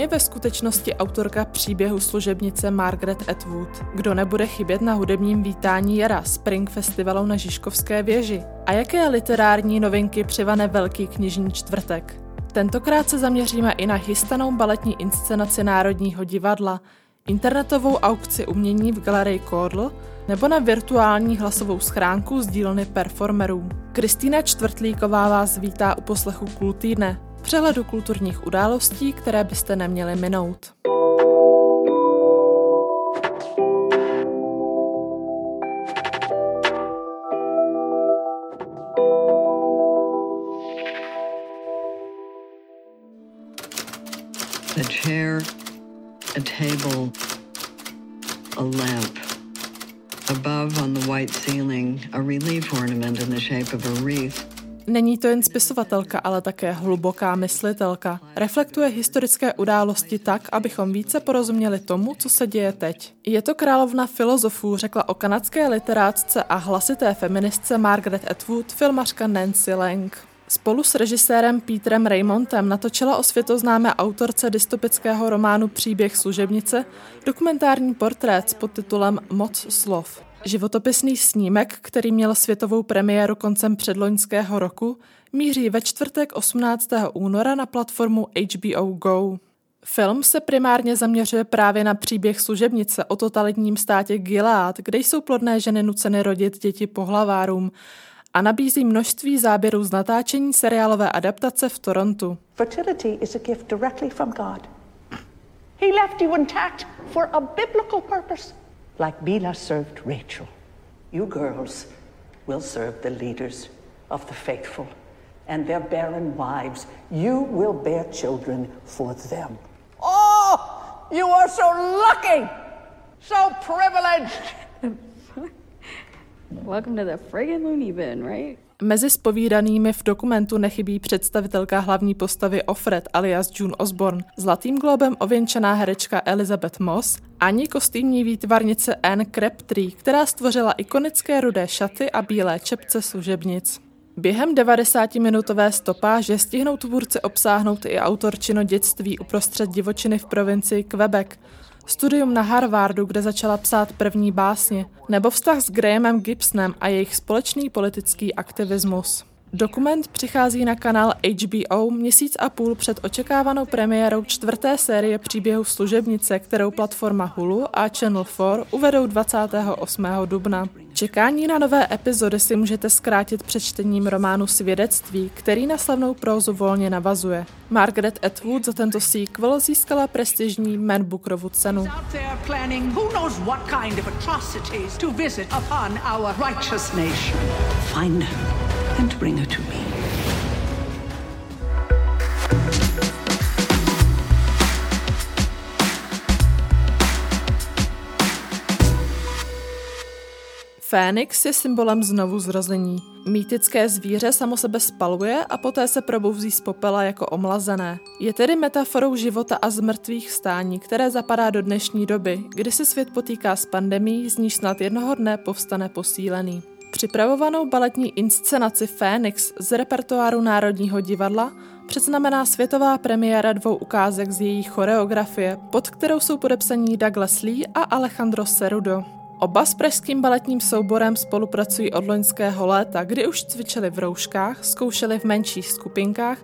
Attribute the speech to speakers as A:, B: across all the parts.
A: Je ve skutečnosti autorka příběhu služebnice Margaret Atwood? Kdo nebude chybět na hudebním vítání jara Spring Festivalu na Žižkovské věži? A jaké literární novinky přivane Velký knižní čtvrtek? Tentokrát se zaměříme i na chystanou baletní inscenaci Národního divadla, internetovou aukci umění v galerii Kordl nebo na virtuální hlasovou schránku z dílny performerů. Kristýna Čtvrtlíková vás vítá u poslechu Kultýdne, přehledu kulturních událostí, které byste neměli minout.
B: A chair, a table, a lamp. Above on the white ceiling, a relief ornament in the shape of a wreath.
A: Není to jen spisovatelka, ale také hluboká myslitelka. Reflektuje historické události tak, abychom více porozuměli tomu, co se děje teď. Je to královna filozofů, řekla o kanadské literátce a hlasité feministce Margaret Atwood filmařka Nancy Lang. Spolu s režisérem Petrem Raymontem natočila o světoznámé autorce dystopického románu Příběh služebnice dokumentární portrét s podtitulem Moc slov. Životopisný snímek, který měl světovou premiéru koncem předloňského roku, míří ve čtvrtek 18. února na platformu HBO Go. Film se primárně zaměřuje právě na příběh služebnice o totalitním státě Gilead, kde jsou plodné ženy nuceny rodit děti pohlavárům a nabízí množství záběrů z natáčení seriálové adaptace v Torontu. Fertility is a gift directly from God. He left you intact for a biblical purpose like Bila served Rachel. You girls will serve the leaders of the faithful and their barren wives. You will bear children for them. Oh, you are so lucky, so privileged. Welcome to the friggin' loony bin, right? Mezi spovídanými v dokumentu nechybí představitelka hlavní postavy Offred alias June Osborne, zlatým globem ověnčená herečka Elizabeth Moss, ani kostýmní výtvarnice Anne Crabtree, která stvořila ikonické rudé šaty a bílé čepce služebnic. Během 90-minutové stopáže stihnou tvůrci obsáhnout i autorčino dětství uprostřed divočiny v provincii Quebec, studium na Harvardu, kde začala psát první básně, nebo vztah s Grahamem Gibsonem a jejich společný politický aktivismus. Dokument přichází na kanál HBO měsíc a půl před očekávanou premiérou čtvrté série příběhu služebnice, kterou platforma Hulu a Channel 4 uvedou 28. dubna. Čekání na nové epizody si můžete zkrátit přečtením románu Svědectví, který na slavnou prózu volně navazuje. Margaret Atwood za tento sequel získala prestižní Man Bookerovu cenu. Find her and bring her to me. Fénix je symbolem znovu zrození. Mýtické zvíře samo sebe spaluje a poté se probouzí z popela jako omlazené. Je tedy metaforou života a zmrtvých stání, které zapadá do dnešní doby, kdy se svět potýká s pandemí, z níž snad jednoho dne povstane posílený. Připravovanou baletní inscenaci Fénix z repertoáru Národního divadla předznamená světová premiéra dvou ukázek z její choreografie, pod kterou jsou podepsaní Douglas Lee a Alejandro Cerudo. Oba s pražským baletním souborem spolupracují od loňského léta, kdy už cvičili v rouškách, zkoušeli v menších skupinkách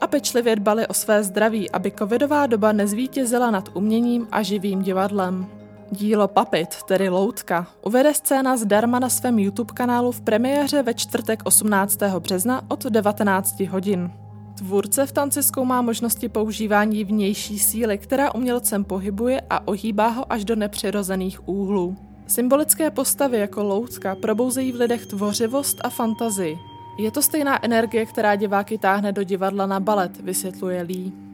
A: a pečlivě dbali o své zdraví, aby covidová doba nezvítězila nad uměním a živým divadlem. Dílo Papit, tedy Loutka, uvede scéna zdarma na svém YouTube kanálu v premiéře ve čtvrtek 18. března od 19 hodin. Tvůrce v tanci zkoumá možnosti používání vnější síly, která umělcem pohybuje a ohýbá ho až do nepřirozených úhlů. Symbolické postavy jako loutka probouzejí v lidech tvořivost a fantazii. Je to stejná energie, která diváky táhne do divadla na balet, vysvětluje Lee.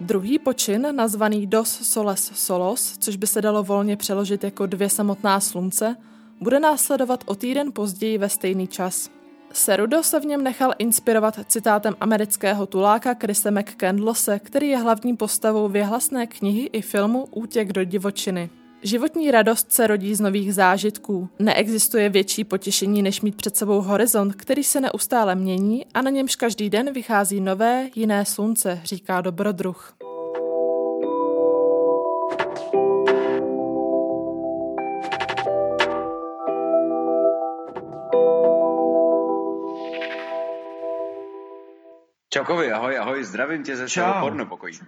A: Druhý počin, nazvaný Dos Soles Solos, což by se dalo volně přeložit jako dvě samotná slunce, bude následovat o týden později ve stejný čas. Serudo se v něm nechal inspirovat citátem amerického tuláka Chrisa McCandlose, který je hlavní postavou věhlasné knihy i filmu Útěk do divočiny. Životní radost se rodí z nových zážitků. Neexistuje větší potěšení, než mít před sebou horizont, který se neustále mění a na němž každý den vychází nové, jiné slunce, říká dobrodruh.
C: Čaukovi, ahoj, ahoj, zdravím tě ze svého pornopokojí.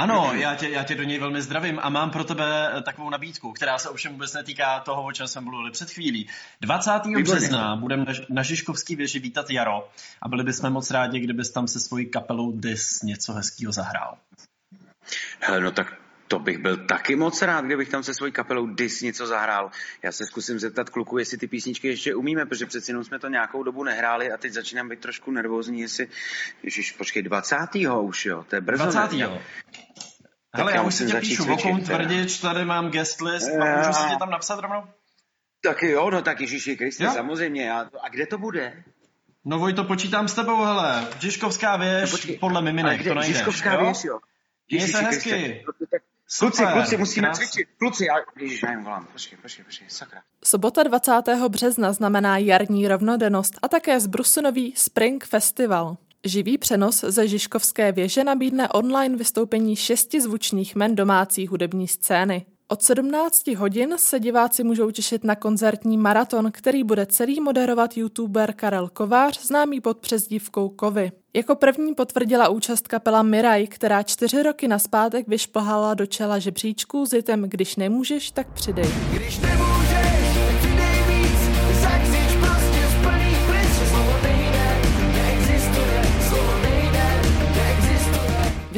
D: Ano, já tě, já tě do něj velmi zdravím a mám pro tebe takovou nabídku, která se ovšem vůbec netýká toho, o čem jsme mluvili před chvílí. 20. Výborně. března budeme na, na Žižkovský věži vítat Jaro a byli bychom moc rádi, kdybys tam se svojí kapelou Dis něco hezkého zahrál.
C: Hele, no tak to bych byl taky moc rád, kdybych tam se svojí kapelou Dis něco zahrál. Já se zkusím zeptat kluku, jestli ty písničky ještě umíme, protože přeci jenom jsme to nějakou dobu nehráli a teď začínám být trošku nervózní, jestli... Ježiš, počkej, 20. už jo, to je brzo.
D: 20. Ne? Hele, já už si tě píšu, Vokoun Tvrdič, tady mám guest list, a můžu si tě tam napsat rovnou?
C: Tak jo, no tak Ježíši Kriste, jo? samozřejmě. A, a kde to bude?
D: No Voj, to počítám s tebou, hele. Žižkovská věž, no, podle miminek, to najdeš.
C: Žižkovská věž, jo.
D: Ježíši se hezky.
C: Kluci, kluci, musíme krásný. cvičit. Kluci, já, ježiš, já jim volám. Počkej, počkej, počkej, sakra.
A: Sobota 20. března znamená jarní rovnodennost a také zbrusunový Spring Festival. Živý přenos ze Žižkovské věže nabídne online vystoupení šesti zvučných men domácí hudební scény. Od 17 hodin se diváci můžou těšit na koncertní maraton, který bude celý moderovat youtuber Karel Kovář, známý pod přezdívkou Kovy. Jako první potvrdila účast kapela Miraj, která čtyři roky naspátek vyšplhala do čela žebříčků s hitem Když nemůžeš, tak přidej. Když nemůžeš,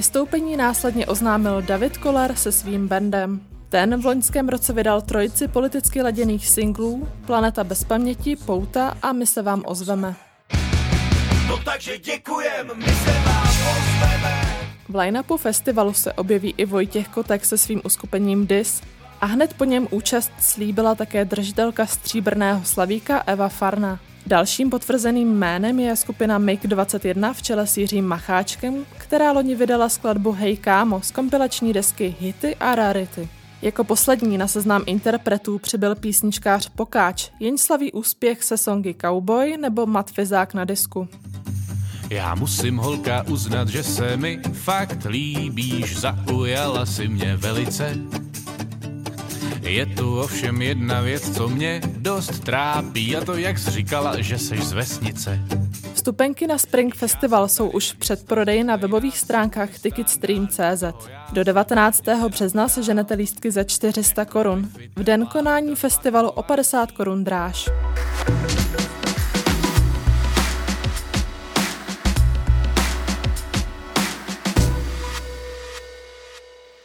A: Vystoupení následně oznámil David Kolar se svým bandem. Ten v loňském roce vydal trojici politicky laděných singlů Planeta bez paměti, Pouta a My se vám ozveme. No takže děkujem, my se vám ozveme. V line-upu festivalu se objeví i Vojtěch Kotek se svým uskupením Dis a hned po něm účast slíbila také držitelka stříbrného slavíka Eva Farna. Dalším potvrzeným jménem je skupina MIG-21 v čele s Jiřím Macháčkem, která loni vydala skladbu Hej kámo z kompilační desky Hity a Rarity. Jako poslední na seznam interpretů přibyl písničkář Pokáč, jenž slaví úspěch se songy Cowboy nebo Matfizák na disku.
E: Já musím holka uznat, že se mi fakt líbíš, zaujala si mě velice. Je tu ovšem jedna věc, co mě dost trápí, a to jak jsi říkala, že jsi z vesnice.
A: Vstupenky na Spring Festival jsou už v předprodeji na webových stránkách ticketstream.cz. Do 19. března se ženete lístky za 400 korun. V den konání festivalu o 50 korun dráž.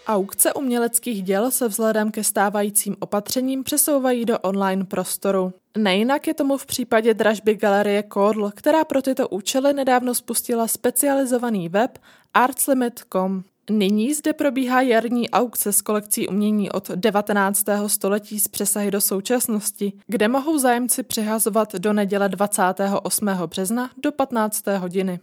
A: Aukce uměleckých děl se vzhledem ke stávajícím opatřením přesouvají do online prostoru. Nejinak je tomu v případě dražby galerie Kordl, která pro tyto účely nedávno spustila specializovaný web artslimit.com. Nyní zde probíhá jarní aukce s kolekcí umění od 19. století z přesahy do současnosti, kde mohou zájemci přihazovat do neděle 28. března do 15. hodiny.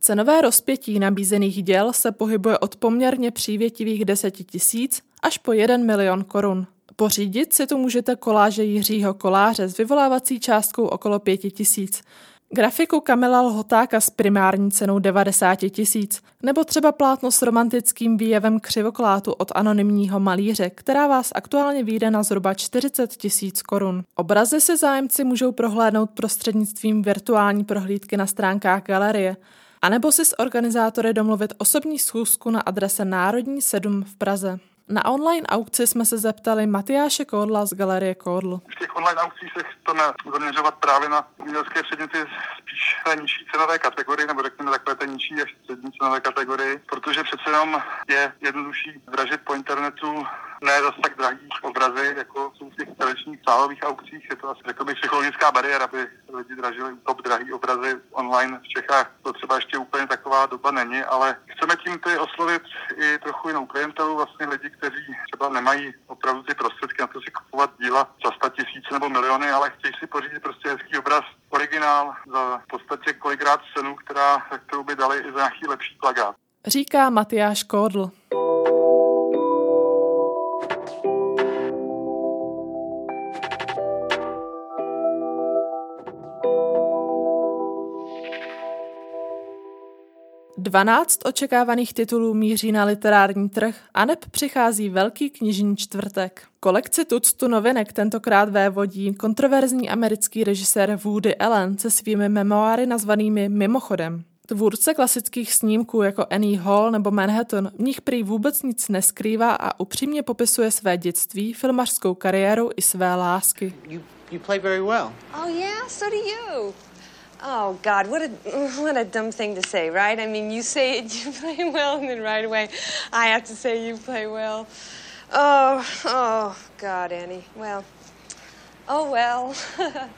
A: Cenové rozpětí nabízených děl se pohybuje od poměrně přívětivých 10 tisíc až po 1 milion korun. Pořídit si tu můžete koláže Jiřího Koláře s vyvolávací částkou okolo 5 tisíc, grafiku Kamila Lhotáka s primární cenou 90 tisíc, nebo třeba plátno s romantickým výjevem křivoklátu od anonymního malíře, která vás aktuálně vyjde na zhruba 40 tisíc korun. Obrazy si zájemci můžou prohlédnout prostřednictvím virtuální prohlídky na stránkách galerie, anebo si s organizátory domluvit osobní schůzku na adrese Národní 7 v Praze. Na online aukci jsme se zeptali Matyáše Kódla z Galerie Kódl.
F: V těch online aukcích se chceme zaměřovat právě na umělecké předměty spíš té nižší cenové kategorii, nebo řekněme takové té nižší až střední cenové kategorii, protože přece jenom je jednodušší dražit po internetu ne zase tak drahý obrazy, jako jsou v těch tradičních sálových aukcích. Je to asi řekl bych psychologická bariéra, aby lidi dražili top drahý obrazy online v Čechách. To třeba ještě úplně taková doba není, ale chceme tím ty oslovit i trochu jinou klientelu, vlastně lidi, kteří třeba nemají opravdu ty prostředky na to si kupovat díla za 100 tisíce nebo miliony, ale chtějí si pořídit prostě hezký obraz, originál za v podstatě kolikrát cenu, která, kterou by dali i za nějaký lepší plagát.
A: Říká Matyáš Kódl. 12 očekávaných titulů míří na literární trh a neb přichází velký knižní čtvrtek. Kolekci tuctu novinek tentokrát vévodí kontroverzní americký režisér Woody Allen se svými memoáry nazvanými Mimochodem. Tvůrce klasických snímků jako Annie Hall nebo Manhattan v nich prý vůbec nic neskrývá a upřímně popisuje své dětství, filmařskou kariéru i své lásky.
G: You, you play very well.
H: Oh yeah, so do you. Oh God, what a what a dumb thing to say, right? I mean, you say it, you play well, and then right away, I have to say you play well. Oh, oh God, Annie. Well, oh well.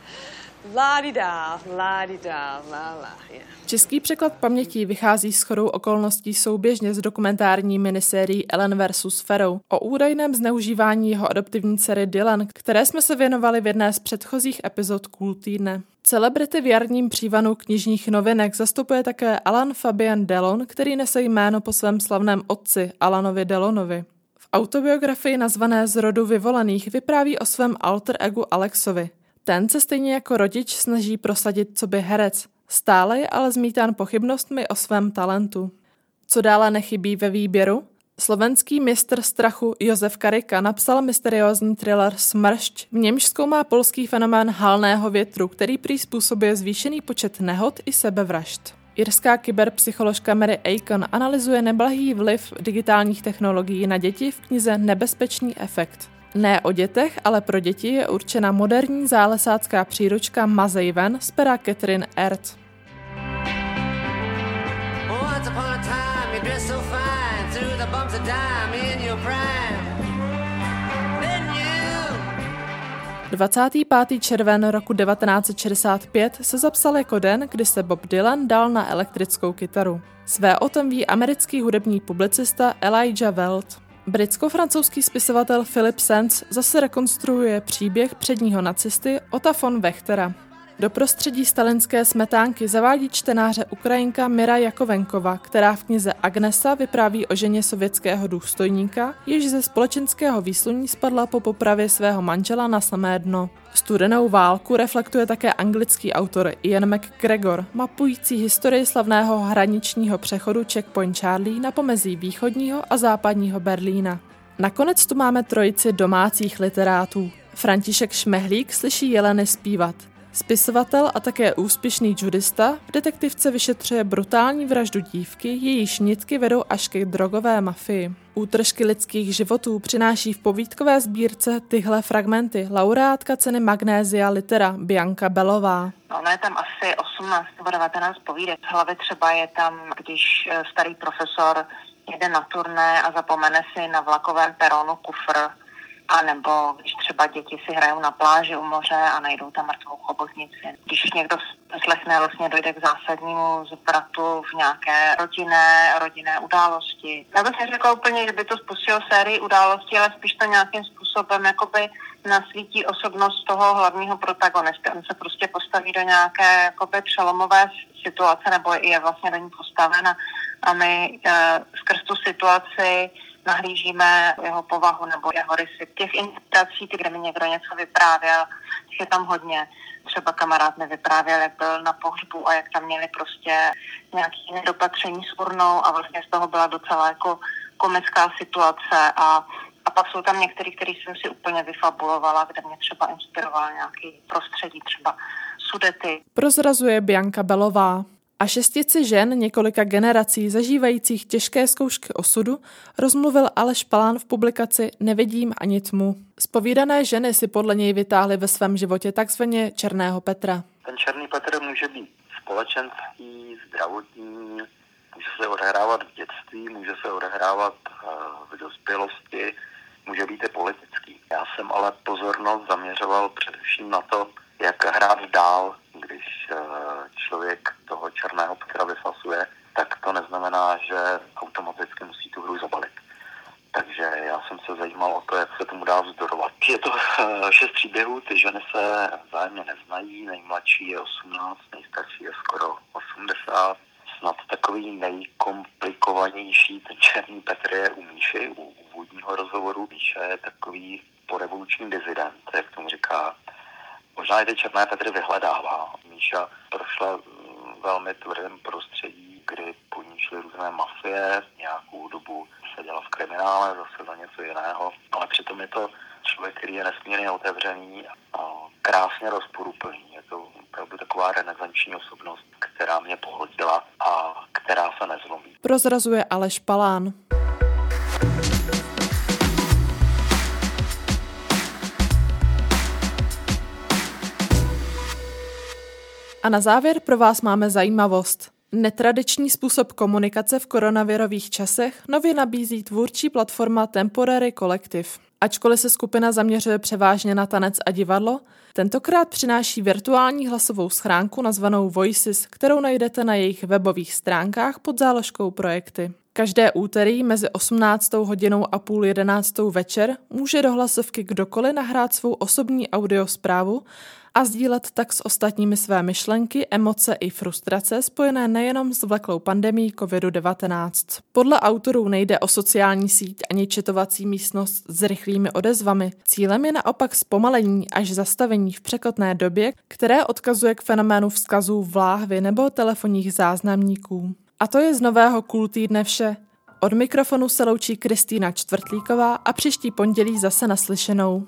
H: la di da, la di da, la la. Yeah.
A: Český překlad paměti vychází s chodou okolností souběžně s dokumentární minisérií Ellen vs. Ferou o údajném zneužívání jeho adoptivní dcery Dylan, které jsme se věnovali v jedné z předchozích epizod Cool týdne. Celebrity v jarním přívanu knižních novinek zastupuje také Alan Fabian Delon, který nese jméno po svém slavném otci Alanovi Delonovi. V autobiografii nazvané Z rodu vyvolených vypráví o svém alter egu Alexovi. Ten se stejně jako rodič snaží prosadit co by herec, stále je ale zmítán pochybnostmi o svém talentu. Co dále nechybí ve výběru? Slovenský mistr strachu Josef Karika napsal mysteriózní thriller Smršť, v němž zkoumá polský fenomén halného větru, který prý způsobuje zvýšený počet nehod i sebevražd. Irská kyberpsycholožka Mary Aiken analyzuje neblahý vliv digitálních technologií na děti v knize Nebezpečný efekt. Ne o dětech, ale pro děti je určena moderní zálesácká příručka Mazej ven z pera Catherine Ert. Once upon a time you dressed so fine Through the bumps of dime in your prime Then you 25. červen roku 1965 se zapsal jako den, kdy se Bob Dylan dal na elektrickou kytaru. Své o tom ví americký hudební publicista Elijah Welt. Britsko-francouzský spisovatel Philip Sands zase rekonstruuje příběh předního nacisty Ota von Wechtera. Do prostředí stalinské smetánky zavádí čtenáře Ukrajinka Mira Jakovenkova, která v knize Agnesa vypráví o ženě sovětského důstojníka, jež ze společenského výsluní spadla po popravě svého manžela na samé dno. Studenou válku reflektuje také anglický autor Ian McGregor, mapující historii slavného hraničního přechodu Checkpoint Charlie na pomezí východního a západního Berlína. Nakonec tu máme trojici domácích literátů. František Šmehlík slyší jeleny zpívat. Spisovatel a také úspěšný judista v detektivce vyšetřuje brutální vraždu dívky, jejíž nitky vedou až ke drogové mafii. Útržky lidských životů přináší v povídkové sbírce tyhle fragmenty laureátka ceny Magnézia Litera Bianca Belová.
I: Ono je tam asi 18 nebo 19 povídek. Hlavy třeba je tam, když eh, starý profesor jede na turné a zapomene si na vlakovém peronu kufr a nebo když třeba děti si hrajou na pláži u moře a najdou tam mrtvou chobotnici. Když někdo slechne, vlastně dojde k zásadnímu zvratu v nějaké rodinné, rodinné události. Já bych neřekla úplně, že by to spustilo sérii událostí, ale spíš to nějakým způsobem jakoby nasvítí osobnost toho hlavního protagonisty. On se prostě postaví do nějaké jakoby přelomové situace, nebo je vlastně do ní postaven a, a my e, skrz tu situaci nahlížíme jeho povahu nebo jeho rysy. Těch inspirací, kde mi někdo něco vyprávěl, je tam hodně. Třeba kamarád mi vyprávěl, jak byl na pohřbu a jak tam měli prostě nějaký nedopatření s urnou a vlastně z toho byla docela jako komická situace a a pak jsou tam některý, který jsem si úplně vyfabulovala, kde mě třeba inspiroval nějaký prostředí, třeba sudety.
A: Prozrazuje Bianka Belová. A šestici žen několika generací zažívajících těžké zkoušky osudu rozmluvil Aleš Palán v publikaci Nevidím ani tmu. Spovídané ženy si podle něj vytáhly ve svém životě takzvaně Černého Petra.
J: Ten Černý Petr může být společenský, zdravotní, může se odehrávat v dětství, může se odehrávat eh, v dospělosti, může být i politický. Já jsem ale pozornost zaměřoval především na to, jak hrát dál, když černého Petra vyfasuje, tak to neznamená, že automaticky musí tu hru zabalit. Takže já jsem se zajímal o to, jak se tomu dá vzdorovat. Je to eh, šest příběhů, ty ženy se vzájemně neznají, nejmladší je 18, nejstarší je skoro 80. Snad takový nejkomplikovanější ten černý Petr je u Míši, u úvodního rozhovoru. Míša je takový porevoluční dizident, jak tomu říká Možná i ty černé Petry vyhledává. Míša prošla velmi tvrdém prostředí, kdy po ní končily různé mafie, nějakou dobu seděla v kriminále, zase za něco jiného, ale přitom je to člověk, který je nesmírně otevřený a krásně rozporuplný. Je to opravdu taková renesanční osobnost, která mě pohltila a která se nezlomí.
A: Prozrazuje Aleš Palán. A na závěr pro vás máme zajímavost. Netradiční způsob komunikace v koronavirových časech nově nabízí tvůrčí platforma Temporary Collective. Ačkoliv se skupina zaměřuje převážně na tanec a divadlo, tentokrát přináší virtuální hlasovou schránku nazvanou Voices, kterou najdete na jejich webových stránkách pod záložkou projekty. Každé úterý mezi 18. hodinou a půl 11. večer může do hlasovky kdokoliv nahrát svou osobní audiosprávu a sdílet tak s ostatními své myšlenky, emoce i frustrace spojené nejenom s vleklou pandemí COVID-19. Podle autorů nejde o sociální síť ani četovací místnost s rychlými odezvami. Cílem je naopak zpomalení až zastavení v překotné době, které odkazuje k fenoménu vzkazů v láhvi nebo telefonních záznamníků. A to je z nového Cool týdne vše. Od mikrofonu se loučí Kristýna Čtvrtlíková a příští pondělí zase naslyšenou.